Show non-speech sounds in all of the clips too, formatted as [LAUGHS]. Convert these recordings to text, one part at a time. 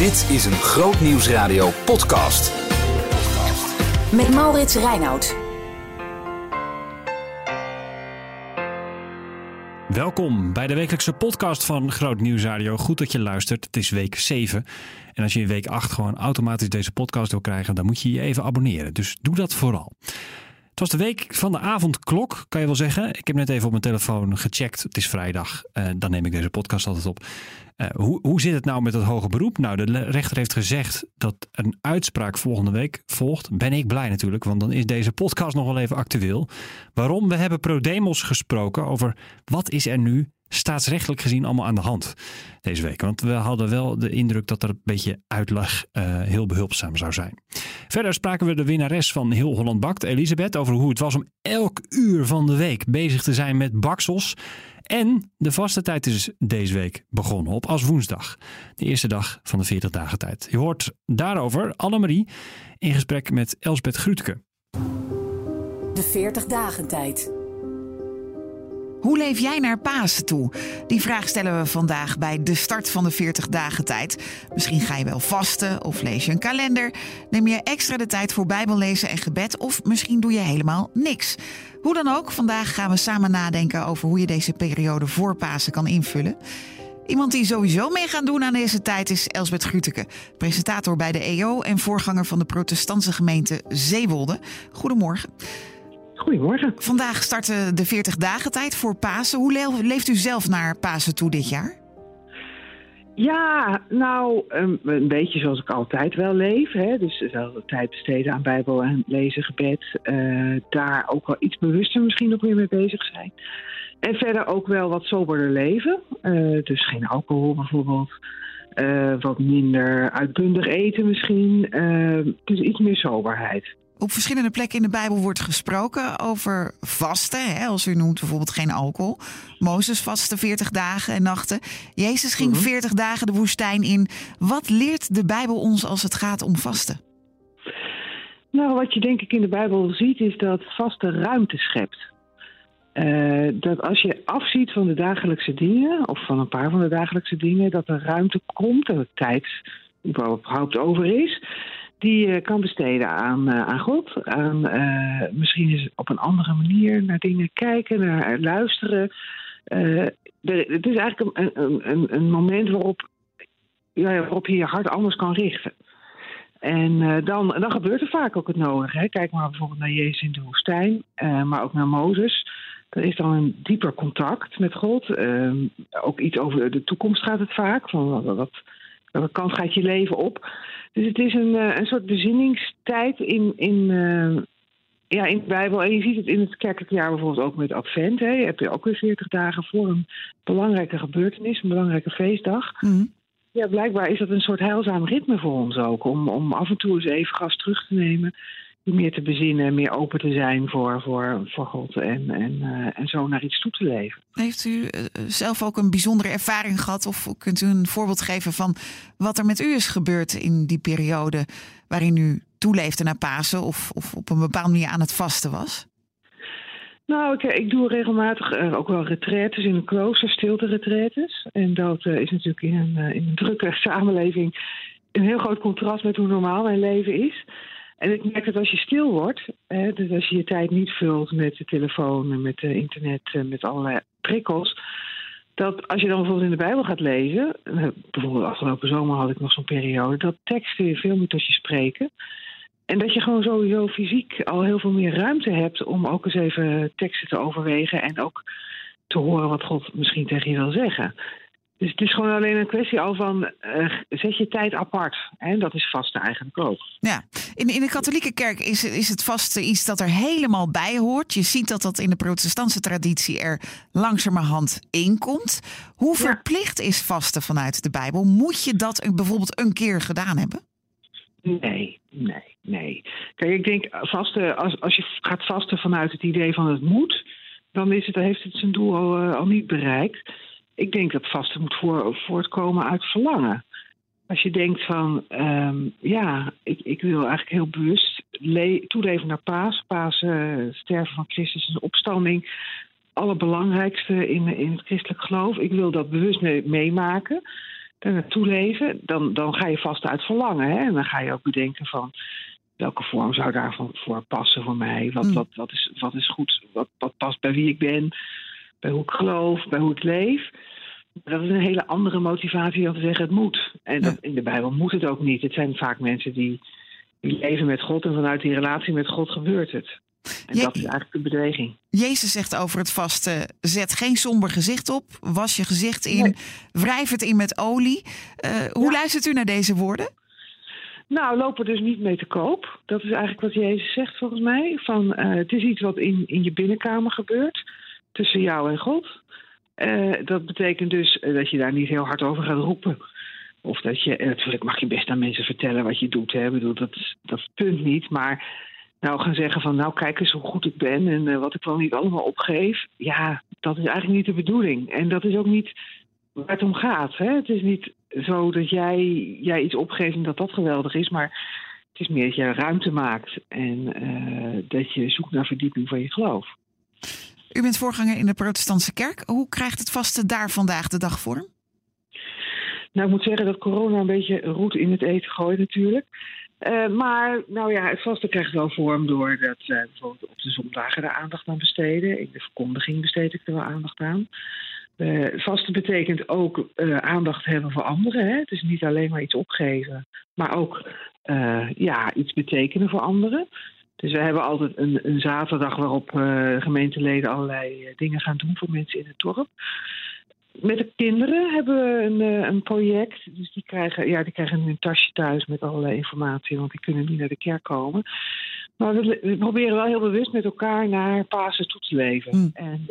Dit is een Groot Nieuwsradio podcast. Met Maurits Reinoud. Welkom bij de wekelijkse podcast van Groot Nieuwsradio. Goed dat je luistert. Het is week 7. En als je in week 8 gewoon automatisch deze podcast wil krijgen, dan moet je je even abonneren. Dus doe dat vooral. Het was de week van de avondklok, kan je wel zeggen. Ik heb net even op mijn telefoon gecheckt. Het is vrijdag. Uh, dan neem ik deze podcast altijd op. Uh, hoe, hoe zit het nou met het hoge beroep? Nou, de rechter heeft gezegd dat een uitspraak volgende week volgt. Ben ik blij natuurlijk, want dan is deze podcast nog wel even actueel. Waarom? We hebben ProDemos gesproken over wat is er nu staatsrechtelijk gezien allemaal aan de hand deze week. Want we hadden wel de indruk dat er een beetje uitleg uh, heel behulpzaam zou zijn. Verder spraken we de winnares van Heel Holland Bakt, Elisabeth, over hoe het was om elk uur van de week bezig te zijn met baksels. En de vaste tijd is deze week begonnen op als woensdag. De eerste dag van de 40 dagen tijd. Je hoort daarover Annemarie in gesprek met Elsbeth Grutke. De 40 dagen tijd. Hoe leef jij naar Pasen toe? Die vraag stellen we vandaag bij de start van de 40 dagen tijd. Misschien ga je wel vasten of lees je een kalender. Neem je extra de tijd voor bijbellezen en gebed of misschien doe je helemaal niks. Hoe dan ook, vandaag gaan we samen nadenken over hoe je deze periode voor Pasen kan invullen. Iemand die sowieso mee gaan doen aan deze tijd is Elsbeth Gruteke, presentator bij de EO en voorganger van de protestantse gemeente Zeewolde. Goedemorgen. Goedemorgen. Vandaag starten de 40 dagen tijd voor Pasen. Hoe leeft u zelf naar Pasen toe dit jaar? Ja, nou, een, beetje zoals ik altijd wel leef. Hè? Dus wel tijd besteden aan Bijbel en lezen, gebed. Uh, daar ook wel iets bewuster misschien nog weer mee bezig zijn. En verder ook wel wat soberder leven. Uh, dus geen alcohol bijvoorbeeld. Uh, wat minder uitbundig eten misschien. dus iets meer soberheid. Op verschillende plekken in de Bijbel wordt gesproken over vasten. Hè, als u noemt bijvoorbeeld geen alcohol. Mozes vastte 40 dagen en nachten. Jezus ging 40 mhm. dagen de woestijn in. Wat leert de Bijbel ons als het gaat om vasten? Nou, wat je denk ik in de Bijbel ziet, is dat vasten ruimte schept. Uh, dat als je afziet van de dagelijkse dingen, of van een paar van de dagelijkse dingen, dat er ruimte komt en de tijd überhaupt over is die je kan besteden aan, uh, aan God. Aan, uh, misschien is op een andere manier naar dingen kijken, naar luisteren. Het is eigenlijk een, een, een moment waarop, ja, waarop je je hart anders kan richten. En dan, dan gebeurt er vaak ook het nodige. Hè. Kijk maar bijvoorbeeld naar Jezus in de woestijn, maar ook naar Mozes. Er is dan een dieper contact met God. ook iets over de toekomst gaat het vaak. Van wat, welke kant gaat je leven op? Dus het is een, eh, een soort bezinningstijd in, in, uh, ja, in de Bijbel. En je ziet het in het kerkelijk jaar bijvoorbeeld ook met Advent. Hè. Je hebt ook weer 40 dagen voor een belangrijke gebeurtenis, een belangrijke feestdag. Mhm. Ja, blijkbaar is dat een soort heilzaam ritme voor ons ook. Om, om af en toe eens even gas terug te nemen meer te bezinnen, meer open te zijn voor, voor, voor God en, en, uh, en zo naar iets toe te leven. Heeft u uh, zelf ook een bijzondere ervaring gehad of kunt u een voorbeeld geven van wat er met u is gebeurd in die periode waarin u toeleefde naar Pasen of, of op een bepaalde manier aan het vasten was? Nou, ik, ik doe regelmatig uh, ook wel retraites in een klooster, stilte-retraites. En dat is natuurlijk in een, in een drukke [LAUGHS] samenleving een heel groot contrast met hoe normaal mijn leven is. En ik merk dat als je stil wordt, hè, dus als je je tijd niet vult met de telefoon, met de internet, met allerlei prikkels, dat als je dan bijvoorbeeld in de Bijbel gaat lezen, bijvoorbeeld afgelopen zomer had ik nog zo'n periode, dat teksten je veel meer tot je spreken. En dat je gewoon sowieso fysiek al heel veel meer ruimte hebt om ook eens even teksten te overwegen en ook te horen wat God misschien tegen je wil zeggen. Dus het is gewoon alleen een kwestie al van uh, zet je tijd apart. En dat is vasten eigenlijk ook. Ja, in, in de katholieke kerk is, is het vasten iets dat er helemaal bij hoort. Je ziet dat dat in de protestantse traditie er langzamerhand in komt. Hoe verplicht is vasten vanuit de Bijbel? Moet je dat bijvoorbeeld een keer gedaan hebben? Nee, nee, nee. Kijk, ik denk vasten, als, als je gaat vasten vanuit het idee van het moet, dan is het, heeft het zijn doel al, uh, al niet bereikt ik denk dat vasten moet voor, voortkomen uit verlangen. Als je denkt van, ehm, ja, ik, ik wil eigenlijk heel bewust toeleven naar paas. Paas, uh, sterven van Christus en opstanding. Allerbelangrijkste in, in het christelijk geloof. Ik wil dat bewust meemaken. er naartoe leven, dan, dan ga je vast uit verlangen. Hè? En dan ga je ook bedenken van welke vorm zou daarvan voor passen voor mij? Wat, Mm. wat, wat, is, wat is goed? Wat, wat past bij wie ik ben? Bij hoe ik geloof? Bij hoe ik leef? Dat is een hele andere motivatie dan te zeggen het moet. En dat, in de Bijbel moet het ook niet. Het zijn vaak mensen die, die leven met God en vanuit die relatie met God gebeurt het. En Je- dat is eigenlijk de bedreiging. Jezus zegt over het vasten: zet geen somber gezicht op, was je gezicht in, Nee. wrijf het in met olie. Eh, hoe Ja. luistert u naar deze woorden? Nou, loop er dus niet mee te koop. Dat is eigenlijk wat Jezus zegt volgens mij. Van, eh, het is iets wat in, in je binnenkamer gebeurt, tussen jou en God. Eh, dat betekent dus eh, dat je daar niet heel hard over gaat roepen. Of dat je, eh, natuurlijk mag je best aan mensen vertellen wat je doet. Hè. Ik bedoel, dat, dat punt niet. Maar nou gaan zeggen van, nou kijk eens hoe goed ik ben en wat ik wel niet allemaal opgeef. Ja, dat is eigenlijk niet de bedoeling. En dat is ook niet waar het om gaat. Hè? Het is niet zo dat jij, jij iets opgeeft en dat dat geweldig is, maar het is meer dat je ruimte maakt en dat je zoekt naar verdieping van je geloof. U bent voorganger in de Protestantse Kerk. Hoe krijgt het vasten daar vandaag de dag vorm? Nou, ik moet zeggen dat corona een beetje roet in het eten gooit natuurlijk. Eh, maar nou ja, het vaste krijgt wel vorm door dat eh, bijvoorbeeld op de zondagen daar aandacht aan besteden. In de verkondiging besteed ik er wel aandacht aan. Eh vasten betekent ook aandacht hebben voor anderen. Hè? Het is niet alleen maar iets opgeven, maar ook ja, iets betekenen voor anderen. Dus we hebben altijd een, een zaterdag waarop eh, gemeenteleden allerlei eh, dingen gaan doen voor mensen in het dorp. Met de kinderen hebben we een, eh, een project. Dus die krijgen, ja, die krijgen een tasje thuis met allerlei informatie, want die kunnen niet naar de kerk komen. Maar we, we proberen wel heel bewust met elkaar naar Pasen toe te leven. Hmm. En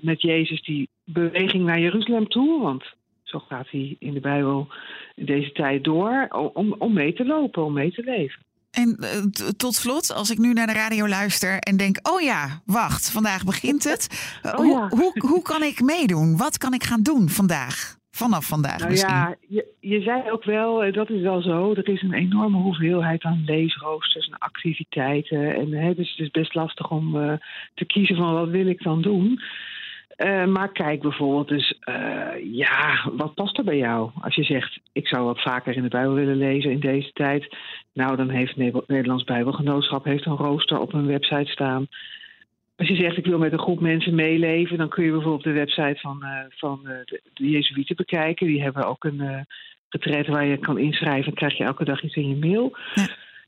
met Jezus die beweging naar Jeruzalem toe, want zo gaat hij in de Bijbel in deze tijd door, om, om mee te lopen, om mee te leven. En eh, tot slot, als ik nu naar de radio luister en denk: oh ja, wacht, vandaag begint het. Eh, Oh hoe, ja. hoe, hoe kan ik meedoen? Wat kan ik gaan doen vandaag? Vanaf vandaag Nou misschien. ja, je, je zei ook wel, eh, dat is wel zo. Er is een enorme hoeveelheid aan leesroosters en activiteiten. En hè, dus het is best lastig om te kiezen van wat wil ik dan doen. Eh, maar kijk bijvoorbeeld dus, ja, wat past er bij jou? Als je zegt, ik zou wat vaker in de Bijbel willen lezen in deze tijd. Nou, dan heeft Ne- Nederlands Bijbelgenootschap heeft een rooster op hun website staan. Als je zegt, ik wil met een groep mensen meeleven, dan kun je bijvoorbeeld de website van, eh, van de, de Jezuïeten bekijken. Die hebben ook een retreat waar je kan inschrijven. Krijg je elke dag iets in je mail.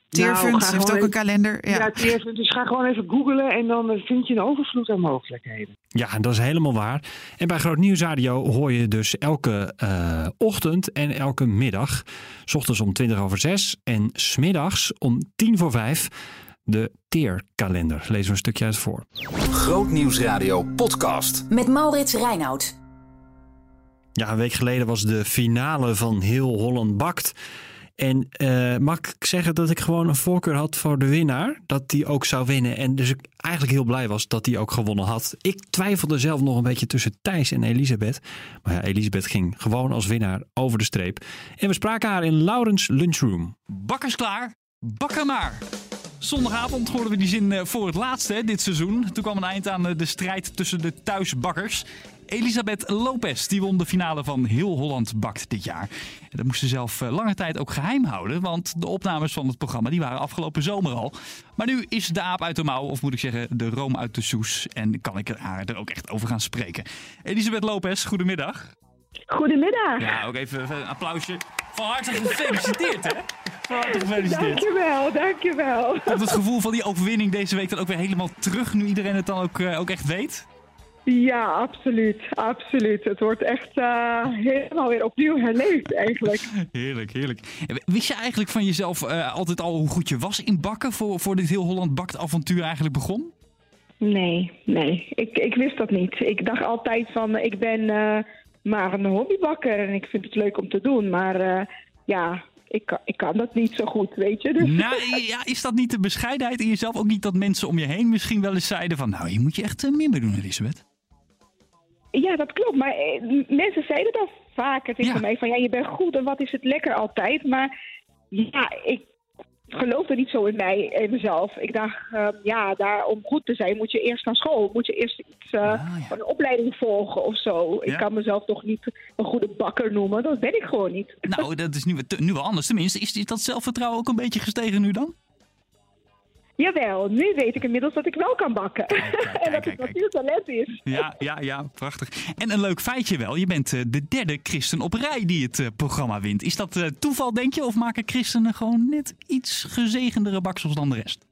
Teerfund Nou, heeft ook een kalender. Ja, Ja. Teerfund. Dus ga gewoon even googlen en dan eh, vind je een overvloed aan mogelijkheden. Ja, dat is helemaal waar. En bij Groot Nieuwsradio hoor je dus elke eh, ochtend en elke middag. S ochtends om 20 over 6 en smiddags om 10 voor 5 de Teerkalender. Lezen we een stukje uit voor. Grootnieuwsradio podcast. Met Maurits Reinoud. Ja, een week geleden was de finale van Heel Holland Bakt. En eh, mag ik zeggen dat ik gewoon een voorkeur had voor de winnaar? Dat die ook zou winnen. En dus ik eigenlijk heel blij was dat die ook gewonnen had. Ik twijfelde zelf nog een beetje tussen Thijs en Elisabeth. Maar ja, Elisabeth ging gewoon als winnaar over de streep. En we spraken haar in Laurens Lunchroom. Bakkers klaar, bakken maar. Zondagavond hoorden we die zin eh, voor het laatst hè, dit seizoen. Toen kwam een eind aan eh, de strijd tussen de thuisbakkers. Elisabeth Lopez die won de finale van Heel Holland Bakt dit jaar. En dat moest ze zelf eh, lange tijd ook geheim houden. Want de opnames van het programma die waren afgelopen zomer al. Maar nu is de aap uit de mouw, of moet ik zeggen de room uit de soes. En kan ik haar er ook echt over gaan spreken. Elisabeth Lopez, goedemiddag. Goedemiddag. Ja, ook even een applausje. Van harte gefeliciteerd hè. Van harte gefeliciteerd. Dankjewel, dankjewel. Komt het gevoel van die overwinning deze week dan ook weer helemaal terug, nu iedereen het dan ook, eh, ook echt weet? Ja, absoluut, absoluut. Het wordt echt eh, helemaal weer opnieuw herleefd eigenlijk. Heerlijk, heerlijk. Wist je eigenlijk van jezelf eh, altijd al hoe goed je was in bakken voor, voor dit heel Holland bakt avontuur eigenlijk begon? Nee, nee, ik, ik wist dat niet. Ik dacht altijd van, ik ben eh, maar een hobbybakker en ik vind het leuk om te doen. Maar ja, ik, kan- ik kan dat niet zo goed, weet je. Dus Nou, [LAUGHS] ja, is dat niet de bescheidenheid in jezelf? Ook niet dat mensen om je heen misschien wel eens zeiden van... Nou, hier moet je echt meer mee doen, Elisabeth. Ja, dat klopt. Maar eh, mensen zeiden dat vaker tegen Ja. mij van, ja, je bent goed en wat is het lekker altijd. Maar ja, ik geloofde niet zo in mij, in mezelf. Ik dacht, ehm, ja, daar, om goed te zijn moet je eerst naar school. Moet je eerst iets, eh, Ah, ja. een opleiding volgen of zo. Ik kan mezelf toch niet een goede bakker noemen. Dat ben ik gewoon niet. Nou, dat is nu, nu wel anders. Tenminste, is dat zelfvertrouwen ook een beetje gestegen nu dan? Jawel, nu weet ik inmiddels dat ik wel kan bakken. kijk, [LAUGHS] en dat het natuurlijk talent is. Ja, ja, ja, prachtig. En een leuk feitje wel. Je bent eh, de derde christen op rij die het eh, programma wint. Is dat eh, toeval, denk je? Of maken christenen gewoon net iets gezegendere baksels dan de rest?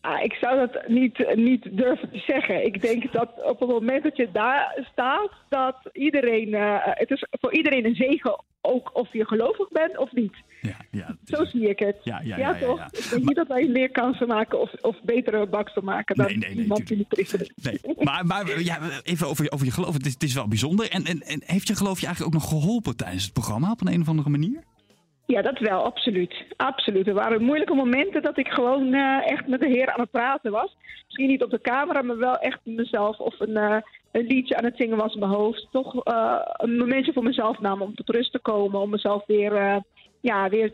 Ah, ik zou dat niet, niet durven te zeggen. Ik denk dat op het moment dat je daar staat, dat iedereen, het is voor iedereen een zegen, ook of je gelovig bent of niet. Ja, ja. Zo zie ik het. Ja, ja, ja, ja, toch? Ik denk niet dat wij meer kansen maken of, of betere baksel maken dan Nee, nee, nee, iemand die niet christen is. Nee, maar, maar ja, even over, je- over je geloof. Het is, het is wel bijzonder. En, en, en heeft je geloof je eigenlijk ook nog geholpen tijdens het programma op een, een of andere manier? Ja, dat wel, absoluut. Absoluut. Er waren moeilijke momenten dat ik gewoon eh, echt met de Heer aan het praten was. Misschien niet op de camera, maar wel echt mezelf of een, eh, een liedje aan het zingen was in mijn hoofd. Toch eh, een momentje voor mezelf nam om tot rust te komen, om mezelf weer, eh, ja, weer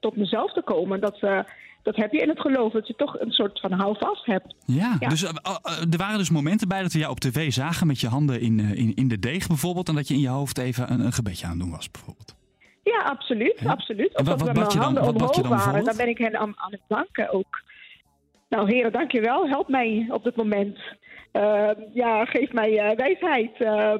tot mezelf te komen. Dat, eh, dat heb je in het geloof, dat je toch een soort van houvast hebt. Ja, Ja. dus er waren dus momenten bij dat we jou op tv zagen met je handen in, in, in de deeg bijvoorbeeld. En dat je in je hoofd even een, een gebedje aan het doen was bijvoorbeeld. Ja, absoluut. Ja. absoluut. En wat- dat wat mijn je dan- wat je dan waren, dan ben ik hen aan, aan het danken ook. Nou, heren, dank je wel. Help mij op dit moment. Eh, ja, geef mij eh, wijsheid. Eh,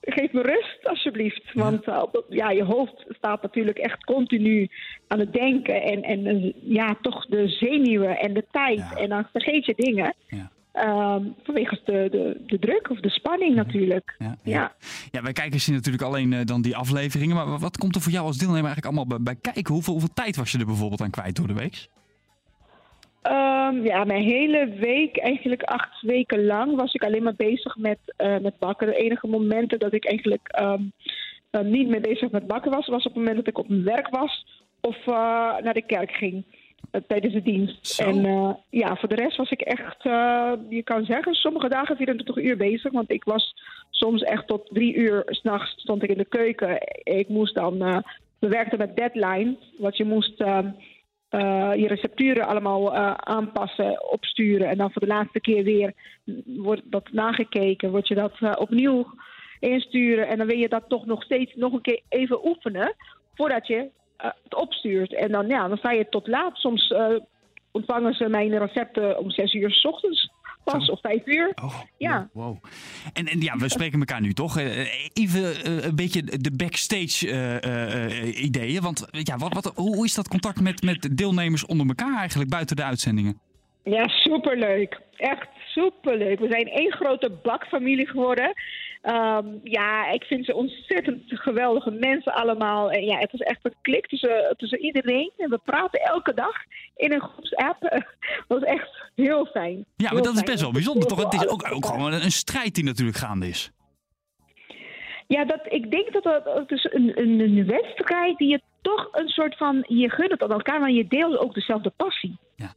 geef me rust, alsjeblieft. Want eh, ja, je hoofd staat natuurlijk echt continu aan het denken. En, en eh, ja, toch de zenuwen en de tijd. Ja. En dan vergeet je dingen. Ja. Ehm, vanwege de, de, de druk of de spanning natuurlijk. Ja, ja. Ja. ja, wij kijken zien natuurlijk alleen dan die afleveringen. Maar wat komt er voor jou als deelnemer eigenlijk allemaal bij, bij kijken? Hoeveel, hoeveel tijd was je er bijvoorbeeld aan kwijt door de week? Ehm, ja, mijn hele week, eigenlijk acht weken lang, was ik alleen maar bezig met, eh, met bakken. De enige momenten dat ik eigenlijk ehm, eh, niet meer bezig met bakken was, was op het moment dat ik op mijn werk was of eh, naar de kerk ging eh, tijdens de dienst. Zo. En ja, voor de rest was ik echt, je kan zeggen, sommige dagen 24 uur bezig. Want ik was soms echt tot drie uur s'nachts stond ik in de keuken. Ik moest dan, we werkten met deadline, want je moest... eh, je recepturen allemaal eh, aanpassen, opsturen. En dan voor de laatste keer weer wordt dat nagekeken. Word je dat eh, opnieuw insturen. En dan wil je dat toch nog steeds nog een keer even oefenen. Voordat je het opstuurt. En dan, ja, dan sta je tot laat. Soms ontvangen ze mijn recepten om zes uur s ochtends pas. Zo. Of vijf uur. Oh, Ja. Wow. En, en ja, we spreken elkaar nu toch? Eh, Even eh, een beetje de backstage eh, eh, eh, ideeën. Want ja, wat, wat, hoe is dat contact met, met deelnemers onder elkaar eigenlijk buiten de uitzendingen? Ja, superleuk. Echt superleuk. We zijn één grote bakfamilie geworden. Ehm, ja, ik vind ze ontzettend geweldige mensen allemaal. En ja, het is echt een klik tussen, tussen iedereen. En we praten elke dag in een groepsapp. [LAUGHS] Dat is echt heel fijn. Ja, maar dat is best wel bijzonder toch? Het is ook, ook gewoon een, strijd die natuurlijk gaande is. Ja, dat, ik denk dat dat het is een, een, een wedstrijd die je toch een soort van... Je gunt het aan elkaar, maar je deelt ook dezelfde passie. Ja.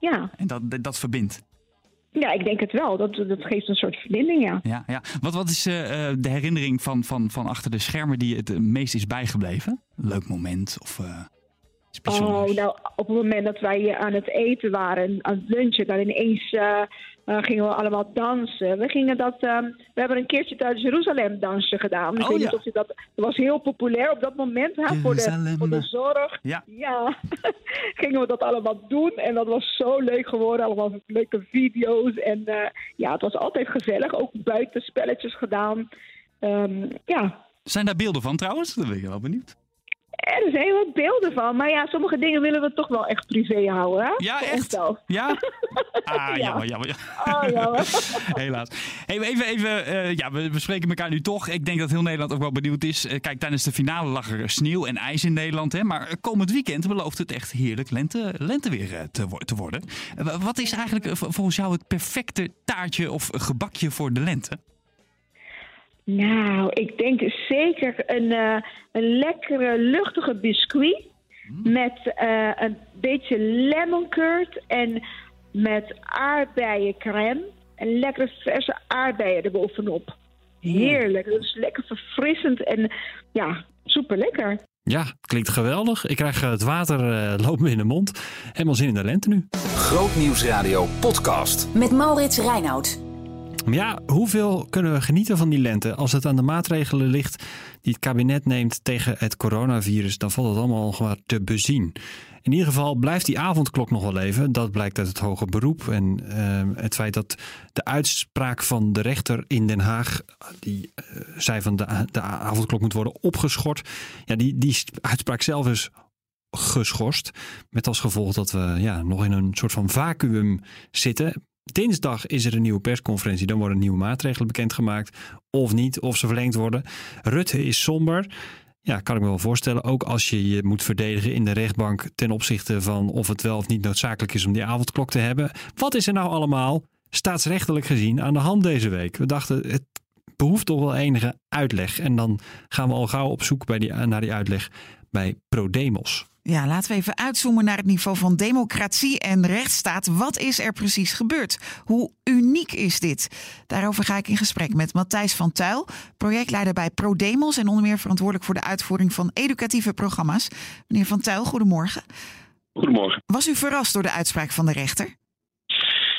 Ja, En dat, dat verbindt. Ja ik denk het wel. Dat, dat geeft een soort verbinding, ja. Ja, ja. Wat, wat is eh, eh, de herinnering van, van, van achter de schermen die het meest is bijgebleven? Leuk moment of bijzonders? Oh, nou, op het moment dat wij aan het eten waren, aan het lunchen, dan ineens eh, gingen we allemaal dansen. We gingen dat, ehm, we hebben een keertje thuis Jeruzalem dansje gedaan. Ik Oh, weet ja. niet of je dat, dat was heel populair op dat moment, hè, voor, de, voor de zorg. Ja. Ja, [LAUGHS] gingen we dat allemaal doen en dat was zo leuk geworden. Allemaal leuke video's en eh, ja, het was altijd gezellig. Ook buiten spelletjes gedaan. Ehm, ja, Zijn daar beelden van trouwens? Dan ben ik wel benieuwd. Er zijn wat beelden van. Maar ja, sommige dingen willen we toch wel echt privé houden, hè? Ja, Voor echt? onszelf. Ja? [LAUGHS] Ah, Ja. jammer, jammer. Oh, jammer. [LAUGHS] Helaas. Hey, even, even eh, ja, we, we spreken elkaar nu toch. Ik denk dat heel Nederland ook wel benieuwd is. Eh, kijk, tijdens de finale lag er sneeuw en ijs in Nederland. Hè? Maar komend weekend belooft het echt heerlijk lente, lenteweer eh, te, wo- te worden. Wa- wat is eigenlijk volgens jou het perfecte taartje of gebakje voor de lente? Nou, ik denk zeker een, eh, een lekkere, luchtige biscuit. Met eh, een beetje lemon curd en met aardbeiencrème. En lekkere verse aardbeien erbovenop. Heerlijk. Dat is lekker verfrissend en ja, super lekker. Ja, klinkt geweldig. Ik krijg het water uh, loopt me in de mond. Helemaal zin in de lente nu. Grootnieuwsradio podcast. Met Maurits Reinoud. Maar ja, hoeveel kunnen we genieten van die lente als het aan de maatregelen ligt die het kabinet neemt tegen het coronavirus? Dan valt het allemaal gewoon te bezien. In ieder geval blijft die avondklok nog wel leven. Dat blijkt uit het hoge beroep. En uh, het feit dat de uitspraak van de rechter in Den Haag, die uh, zei van de, de avondklok moet worden opgeschort. Ja, die, die uitspraak zelf is geschorst. Met als gevolg dat we ja, nog in een soort van vacuüm zitten. Dinsdag is er een nieuwe persconferentie. Dan worden nieuwe maatregelen bekendgemaakt. Of niet, of ze verlengd worden. Rutte is somber. Ja, kan ik me wel voorstellen. Ook als je je moet verdedigen in de rechtbank ten opzichte van of het wel of niet noodzakelijk is om die avondklok te hebben. Wat is er nou allemaal staatsrechtelijk gezien aan de hand deze week? We dachten, het behoeft toch wel enige uitleg. En dan gaan we al gauw op zoek die, naar die uitleg bij ProDemos. Ja, laten we even uitzoomen naar het niveau van democratie en rechtsstaat. Wat is er precies gebeurd? Hoe uniek is dit? Daarover ga ik in gesprek met Matthijs van Tuil, projectleider bij ProDemos en onder meer verantwoordelijk voor de uitvoering van educatieve programma's. Meneer van Tuil, goedemorgen. Goedemorgen. Was u verrast door de uitspraak van de rechter?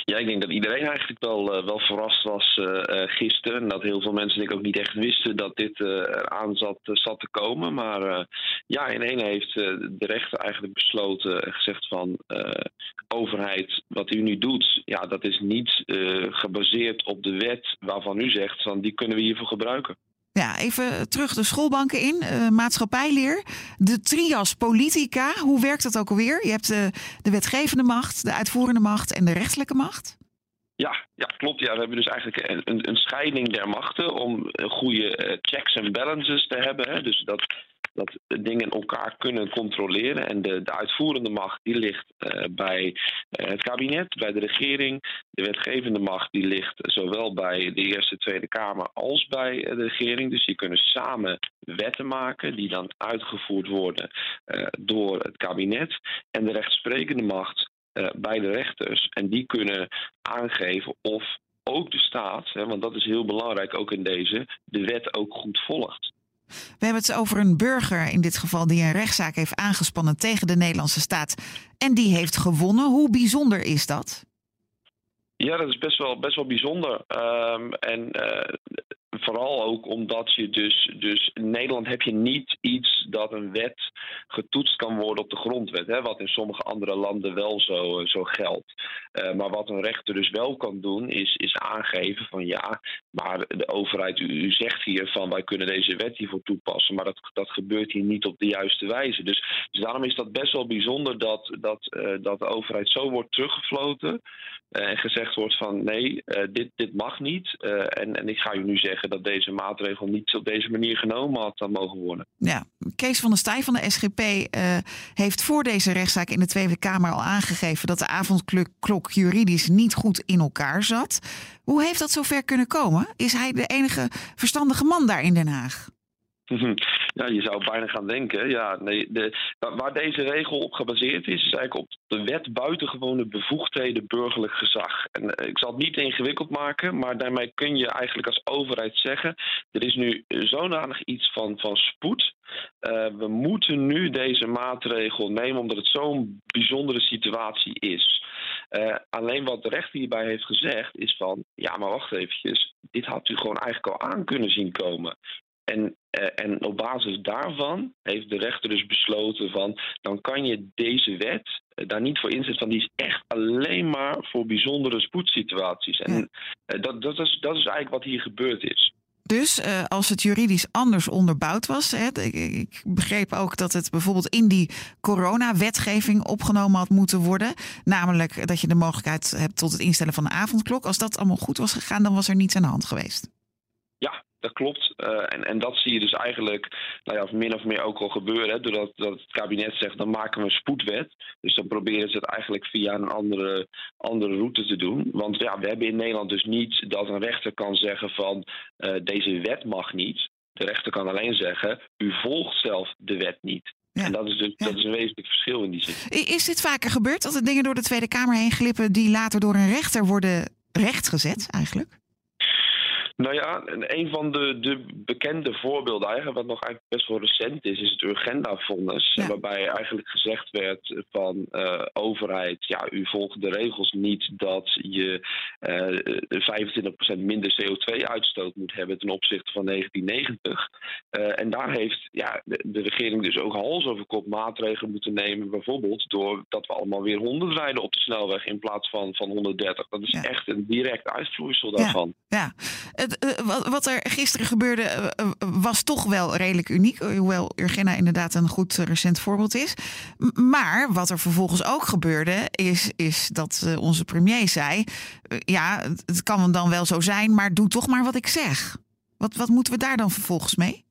Ja, ik denk dat iedereen eigenlijk wel, uh, wel verrast was uh, uh, gisteren. En dat heel veel mensen denk ik ook niet echt wisten dat dit eraan zat, zat te komen. Maar ja, in één heeft de rechter eigenlijk besloten en gezegd van overheid, wat u nu doet, ja, dat is niet gebaseerd op de wet waarvan u zegt van die kunnen we hiervoor gebruiken. Ja, even terug de schoolbanken in. Uh, maatschappijleer. De trias politica. Hoe werkt dat ook alweer? Je hebt uh, de wetgevende macht, de uitvoerende macht en de rechterlijke macht. Ja, ja, klopt. Ja, we hebben dus eigenlijk een, een scheiding der machten om goede uh, checks en balances te hebben. Hè. Dus dat dat dingen elkaar kunnen controleren. En de, de uitvoerende macht die ligt uh, bij uh, het kabinet, bij de regering. De wetgevende macht die ligt zowel bij de Eerste Tweede Kamer als bij de regering. Dus die kunnen samen wetten maken die dan uitgevoerd worden door het kabinet. En de rechtsprekende macht bij de rechters. En die kunnen aangeven of ook de staat, hè, want dat is heel belangrijk ook in deze, de wet ook goed volgt. We hebben het over een burger in dit geval die een rechtszaak heeft aangespannen tegen de Nederlandse staat. En die heeft gewonnen. Hoe bijzonder is dat? Ja, dat is best wel, best wel bijzonder. Um, en uh, vooral ook omdat je dus, dus in Nederland heb je niet iets dat een wet getoetst kan worden op de grondwet. Hè, wat in sommige andere landen wel zo, eh, zo geldt. Uh, maar wat een rechter dus wel kan doen, is, is aangeven van ja, maar de overheid, u, zegt hier van wij kunnen deze wet hiervoor toepassen. Maar dat, dat gebeurt hier niet op de juiste wijze. Dus, dus daarom is dat best wel bijzonder dat, dat, uh, dat de overheid zo wordt teruggefloten. en gezegd wordt van nee, dit, dit mag niet. en, en ik ga u nu zeggen dat deze maatregel niet op deze manier genomen had mogen worden. Ja, Kees van der Staaij van de SGP uh, heeft voor deze rechtszaak in de Tweede Kamer al aangegeven dat de avondklok juridisch niet goed in elkaar zat. Hoe heeft dat zover kunnen komen? Is hij de enige verstandige man daar in Den Haag? Ja, je zou bijna gaan denken. Ja, nee, de, waar deze regel op gebaseerd is, is eigenlijk op de wet buitengewone bevoegdheden burgerlijk gezag. En ik zal het niet ingewikkeld maken, maar daarmee kun je eigenlijk als overheid zeggen: er is nu zodanig iets van, van spoed. Uh, we moeten nu deze maatregel nemen omdat het zo'n bijzondere situatie is. Uh, alleen wat de rechter hierbij heeft gezegd is van, ja maar wacht eventjes, dit had u gewoon eigenlijk al aan kunnen zien komen. En, op basis daarvan heeft de rechter dus besloten van dan kan je deze wet uh, daar niet voor inzetten, want die is echt alleen maar voor bijzondere spoedsituaties. En ja. uh, dat, dat, is, dat is eigenlijk wat hier gebeurd is. Dus uh, als het juridisch anders onderbouwd was, hè, ik, ik, begreep ook dat het bijvoorbeeld in die corona-wetgeving opgenomen had moeten worden. Namelijk dat je de mogelijkheid hebt tot het instellen van een avondklok. Als dat allemaal goed was gegaan, dan was er niets aan de hand geweest. Dat klopt. Uh, en, en dat zie je dus eigenlijk nou ja, min of meer ook al gebeuren. Hè, doordat dat het kabinet zegt, dan maken we een spoedwet. Dus dan proberen ze het eigenlijk via een andere, andere route te doen. Want ja, we hebben in Nederland dus niet dat een rechter kan zeggen van uh, deze wet mag niet. De rechter kan alleen zeggen, u volgt zelf de wet niet. Ja. En dat is, dus, ja. dat is een wezenlijk verschil in die zin. Is dit vaker gebeurd, dat er dingen door de Tweede Kamer heen glippen... die later door een rechter worden rechtgezet eigenlijk? Nou ja, een van de, de bekende voorbeelden, eigenlijk, wat nog eigenlijk best wel recent is, is het Urgenda-vonnis. Ja. Waarbij eigenlijk gezegd werd van uh, overheid, ja, u volgt de regels niet dat je uh, 25% minder CO2-uitstoot moet hebben ten opzichte van 1990. Uh, en daar heeft ja, de, de, regering dus ook hals over kop maatregelen moeten nemen. Bijvoorbeeld doordat we allemaal weer 100 rijden op de snelweg in plaats van, van 130. Dat is Ja. echt een direct uitvloeisel daarvan. Ja, eh, wat, er gisteren gebeurde eh, eh, was toch wel redelijk uniek. Hoewel Urgena inderdaad een goed recent voorbeeld is. Maar wat er vervolgens ook gebeurde, is, is dat onze premier zei: Ja, het het kan dan wel zo zijn, maar doe toch maar wat ik zeg. Wat, wat moeten we daar dan vervolgens mee?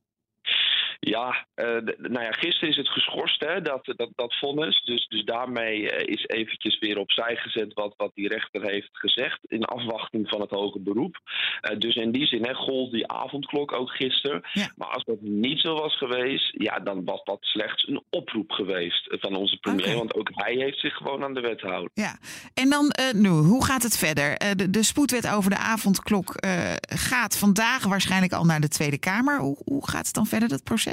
Ja, d- nou ja, gisteren is het geschorst, hè, dat, dat, dat vonnis. Dus, dus daarmee eh, is eventjes weer opzij gezet wat, wat die rechter heeft gezegd. In afwachting van het hoge beroep. Eh, dus in die zin hè, gold die avondklok ook gisteren. Ja. Maar als dat niet zo was geweest, ja, dan was dat slechts een oproep geweest van onze premier. Want ook hij heeft zich gewoon aan de wet gehouden. Ja, en dan nu, hoe gaat het verder? De, de spoedwet over de avondklok gaat vandaag waarschijnlijk al naar de Tweede Kamer. Hoe, hoe gaat het dan verder, dat proces?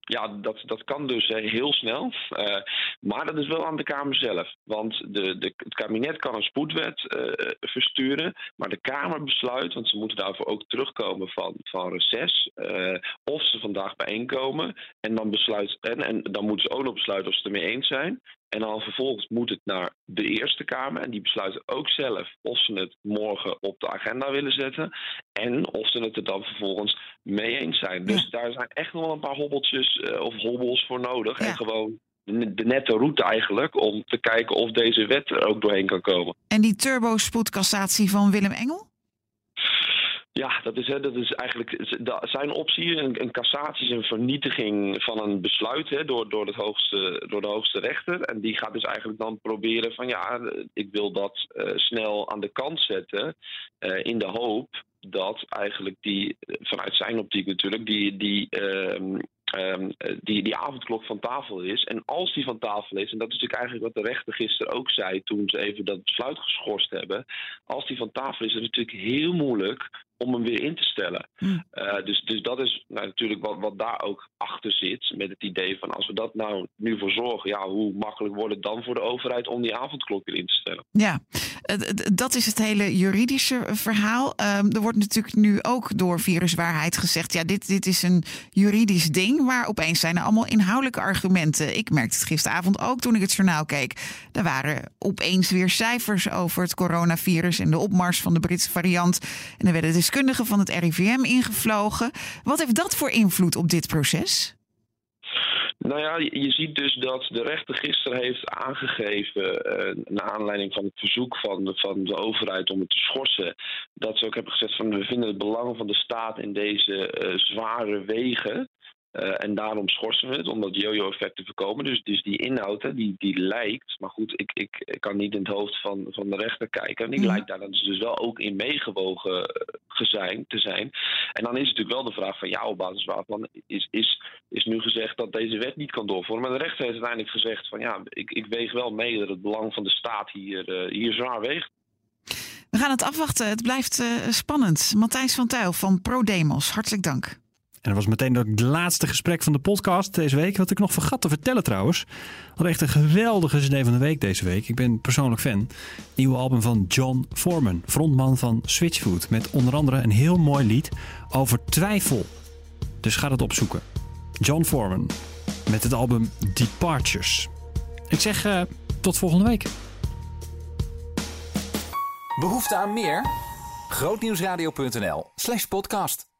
Ja, dat, dat kan dus heel snel. Eh, maar dat is wel aan de Kamer zelf. Want de, de, het kabinet kan een spoedwet eh, versturen. Maar de Kamer besluit, want ze moeten daarvoor ook terugkomen van, van reces. eh, of ze vandaag bijeenkomen. En dan, besluit, en, en dan moeten ze ook nog besluiten of ze het ermee eens zijn. En dan vervolgens moet het naar de Eerste Kamer. En die besluiten ook zelf of ze het morgen op de agenda willen zetten. En of ze het er dan vervolgens mee eens zijn. Dus daar zijn echt nog wel een paar hobbeltjes eh, of hobbels voor nodig. Ja. En gewoon de de nette route eigenlijk om te kijken of deze wet er ook doorheen kan komen. En die turbo-spoedcassatie van Willem Engel? Ja, dat is, hè, dat is eigenlijk zijn optie. Een, een cassatie is een vernietiging van een besluit hè, door, door, het hoogste, door de hoogste rechter. En die gaat dus eigenlijk dan proberen van ja, ik wil dat eh, snel aan de kant zetten. eh, in de hoop dat eigenlijk die, vanuit zijn optiek natuurlijk, die, die, ehm, ehm, eh, die, die avondklok van tafel is. En als die van tafel is, en dat is natuurlijk eigenlijk wat de rechter gisteren ook zei toen ze even dat besluit geschorst hebben. Als die van tafel is, is het natuurlijk heel moeilijk om hem weer in te stellen. Hm. Eh, dus, dus dat is nou, natuurlijk wat, wat daar ook achter zit. Met het idee van als we dat nou nu voor zorgen, ja, hoe makkelijk wordt het dan voor de overheid om die avondklok weer in te stellen? Ja, eh, dat is het hele juridische verhaal. Ehm, er wordt natuurlijk nu ook door viruswaarheid gezegd... ja, dit, dit is een juridisch ding, maar opeens zijn er allemaal inhoudelijke argumenten. Ik merkte het gisteravond ook toen ik het journaal keek. Er waren opeens weer cijfers over het coronavirus... en de opmars van de Britse variant. En er werden deskundigen van het RIVM ingevlogen. Wat heeft dat voor invloed op dit proces? Nou ja, je ziet dus dat de rechter gisteren heeft aangegeven, eh, naar aanleiding van het verzoek van de, van de overheid om het te schorsen, dat ze ook hebben gezegd van we vinden het belang van de staat in deze eh, zware wegen. Eh, en daarom schorsen we het, om dat yo-yo-effect te voorkomen. Dus, dus die inhoud, hè, die, die lijkt, maar goed, ik, ik, ik kan niet in het hoofd van, van de rechter kijken. En die Mhm. lijkt daar dan dus wel ook in meegewogen eh, gezijn, te zijn. En dan is het natuurlijk wel de vraag van ja, op basis waarvan is, is, is nu gezegd dat deze wet niet kan doorvoeren. Maar de rechter heeft uiteindelijk gezegd van ja, ik, ik weeg wel mee dat het belang van de staat hier, eh, hier zwaar weegt. We gaan het afwachten. Het blijft spannend. Matthijs van Tuil van ProDemos, hartelijk dank. En dat was meteen het laatste gesprek van de podcast deze week. Wat ik nog vergat te vertellen trouwens. We hadden echt een geweldige CD van de week deze week. Ik ben persoonlijk fan. Nieuwe album van John Foreman, frontman van Switchfoot. Met onder andere een heel mooi lied over twijfel. Dus ga dat opzoeken. John Foreman met het album Departures. Ik zeg eh, tot volgende week. Behoefte aan meer? Grootnieuwsradio.nl slash podcast.